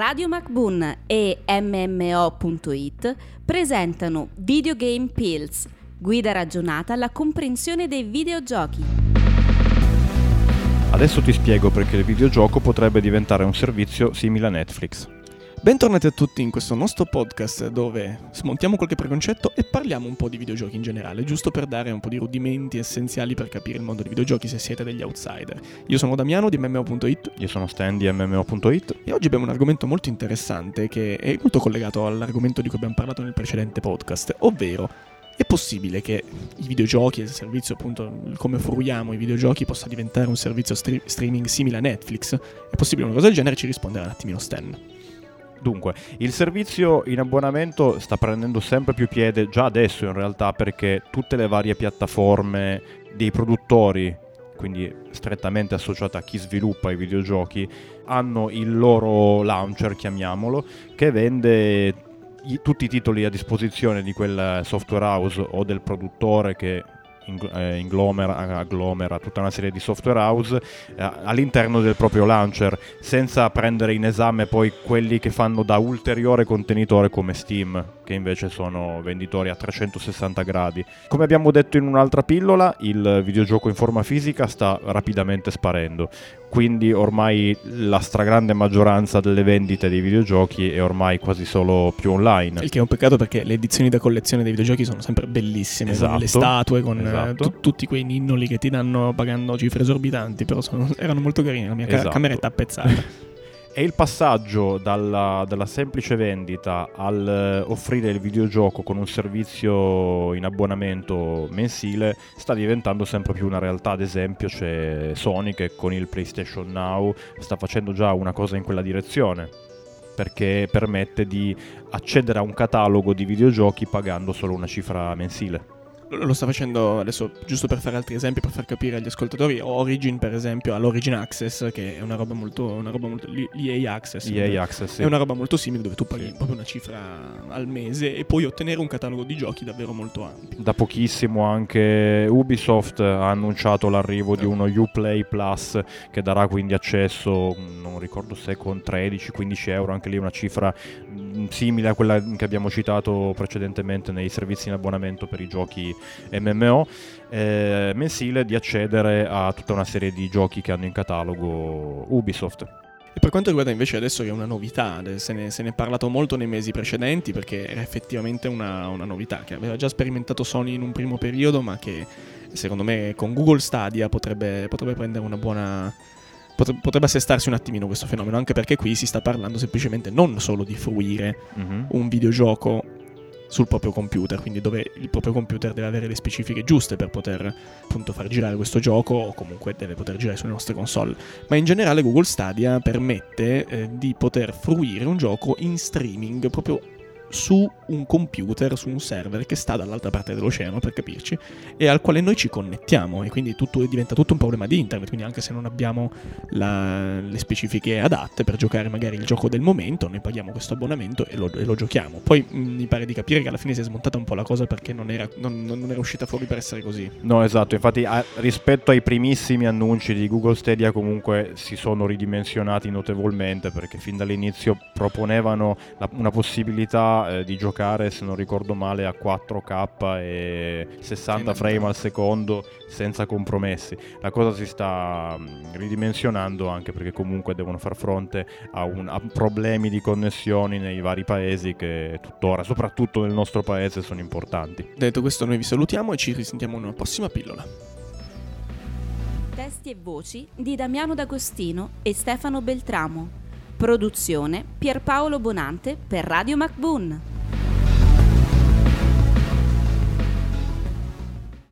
Radio MacBoon e MMO.it presentano Videogame Pills, guida ragionata alla comprensione dei videogiochi. Adesso ti spiego perché il videogioco potrebbe diventare un servizio simile a Netflix. Bentornati a tutti in questo nostro podcast dove smontiamo qualche preconcetto e parliamo un po' di videogiochi in generale, giusto per dare un po' di rudimenti essenziali per capire il mondo dei videogiochi se siete degli outsider. Io sono Damiano di MMO.it Io sono Stan di MMO.it e oggi abbiamo un argomento molto interessante che è molto collegato all'argomento di cui abbiamo parlato nel precedente podcast, ovvero è possibile che i videogiochi, il servizio appunto, come fruiamo i videogiochi possa diventare un servizio stre- streaming simile a Netflix? È possibile una cosa del genere? Ci risponderà un attimino Stan. Dunque, il servizio in abbonamento sta prendendo sempre più piede già adesso in realtà perché tutte le varie piattaforme dei produttori, quindi strettamente associate a chi sviluppa i videogiochi, hanno il loro launcher, chiamiamolo, che vende tutti i titoli a disposizione di quel software house o del produttore che inglomera, agglomera tutta una serie di software house eh, all'interno del proprio launcher senza prendere in esame poi quelli che fanno da ulteriore contenitore come Steam che invece sono venditori a 360 gradi. Come abbiamo detto in un'altra pillola il videogioco in forma fisica sta rapidamente sparendo. Quindi ormai la stragrande maggioranza delle vendite dei videogiochi è ormai quasi solo più online. Il che è un peccato perché le edizioni da collezione dei videogiochi sono sempre bellissime, con le Esatto, statue, con eh, esatto. tu- tutti quei ninnoli che ti danno pagando cifre esorbitanti, però sono- erano molto carini, la mia ca- Esatto. cameretta appezzata. E il passaggio dalla, dalla semplice vendita al eh, offrire il videogioco con un servizio in abbonamento mensile sta diventando sempre più una realtà. Ad esempio c'è Sony che con il PlayStation Now sta facendo già una cosa in quella direzione perché permette di accedere a un catalogo di videogiochi pagando solo una cifra mensile. Lo sta facendo adesso, giusto per fare altri esempi, per far capire agli ascoltatori. Origin, per esempio, ha l'Origin Access, che è una roba molto. Una roba molto l'EA Access. EA Access sì. È una roba molto simile dove tu paghi Sì. proprio una cifra al mese e puoi ottenere un catalogo di giochi davvero molto ampio. Da pochissimo anche Ubisoft ha annunciato l'arrivo di uno Uplay Plus che darà quindi accesso, non ricordo se con 13-15 euro, anche lì una cifra simile a quella che abbiamo citato precedentemente nei servizi in abbonamento per i giochi MMO, eh, mensile di accedere a tutta una serie di giochi che hanno in catalogo Ubisoft. E per quanto riguarda invece adesso che è una novità, se ne, se ne è parlato molto nei mesi precedenti perché era effettivamente una, una novità che aveva già sperimentato Sony in un primo periodo, ma che secondo me con Google Stadia potrebbe, potrebbe prendere una buona. Potre- Potrebbe assestarsi un attimino questo fenomeno, anche perché qui si sta parlando semplicemente non solo di fruire Mhm. un videogioco sul proprio computer, quindi dove il proprio computer deve avere le specifiche giuste per poter appunto far girare questo gioco o comunque deve poter girare sulle nostre console, ma in generale Google Stadia permette eh, di poter fruire un gioco in streaming proprio su un computer, su un server che sta dall'altra parte dell'oceano, per capirci, e al quale noi ci connettiamo e quindi tutto, diventa tutto un problema di internet, quindi anche se non abbiamo la- le specifiche adatte per giocare magari il gioco del momento, noi paghiamo questo abbonamento e lo, e lo giochiamo. Poi mh, mi pare di capire che alla fine si è smontata un po' la cosa perché non era, non- non era uscita fuori per essere così. No, esatto, infatti a- rispetto ai primissimi annunci di Google Stadia comunque si sono ridimensionati notevolmente perché fin dall'inizio proponevano la- una possibilità eh, di giocare, se non ricordo male, a 4K e 60 Sì, frame al secondo senza compromessi. La cosa si sta mm, ridimensionando anche perché comunque devono far fronte a, un- a problemi di connessioni nei vari paesi che tuttora, soprattutto nel nostro paese, sono importanti. Detto questo noi vi salutiamo e ci risentiamo in una prossima pillola. Testi e voci di Damiano D'Agostino e Stefano Beltramo. Produzione Pierpaolo Bonante per Radio MacBoon.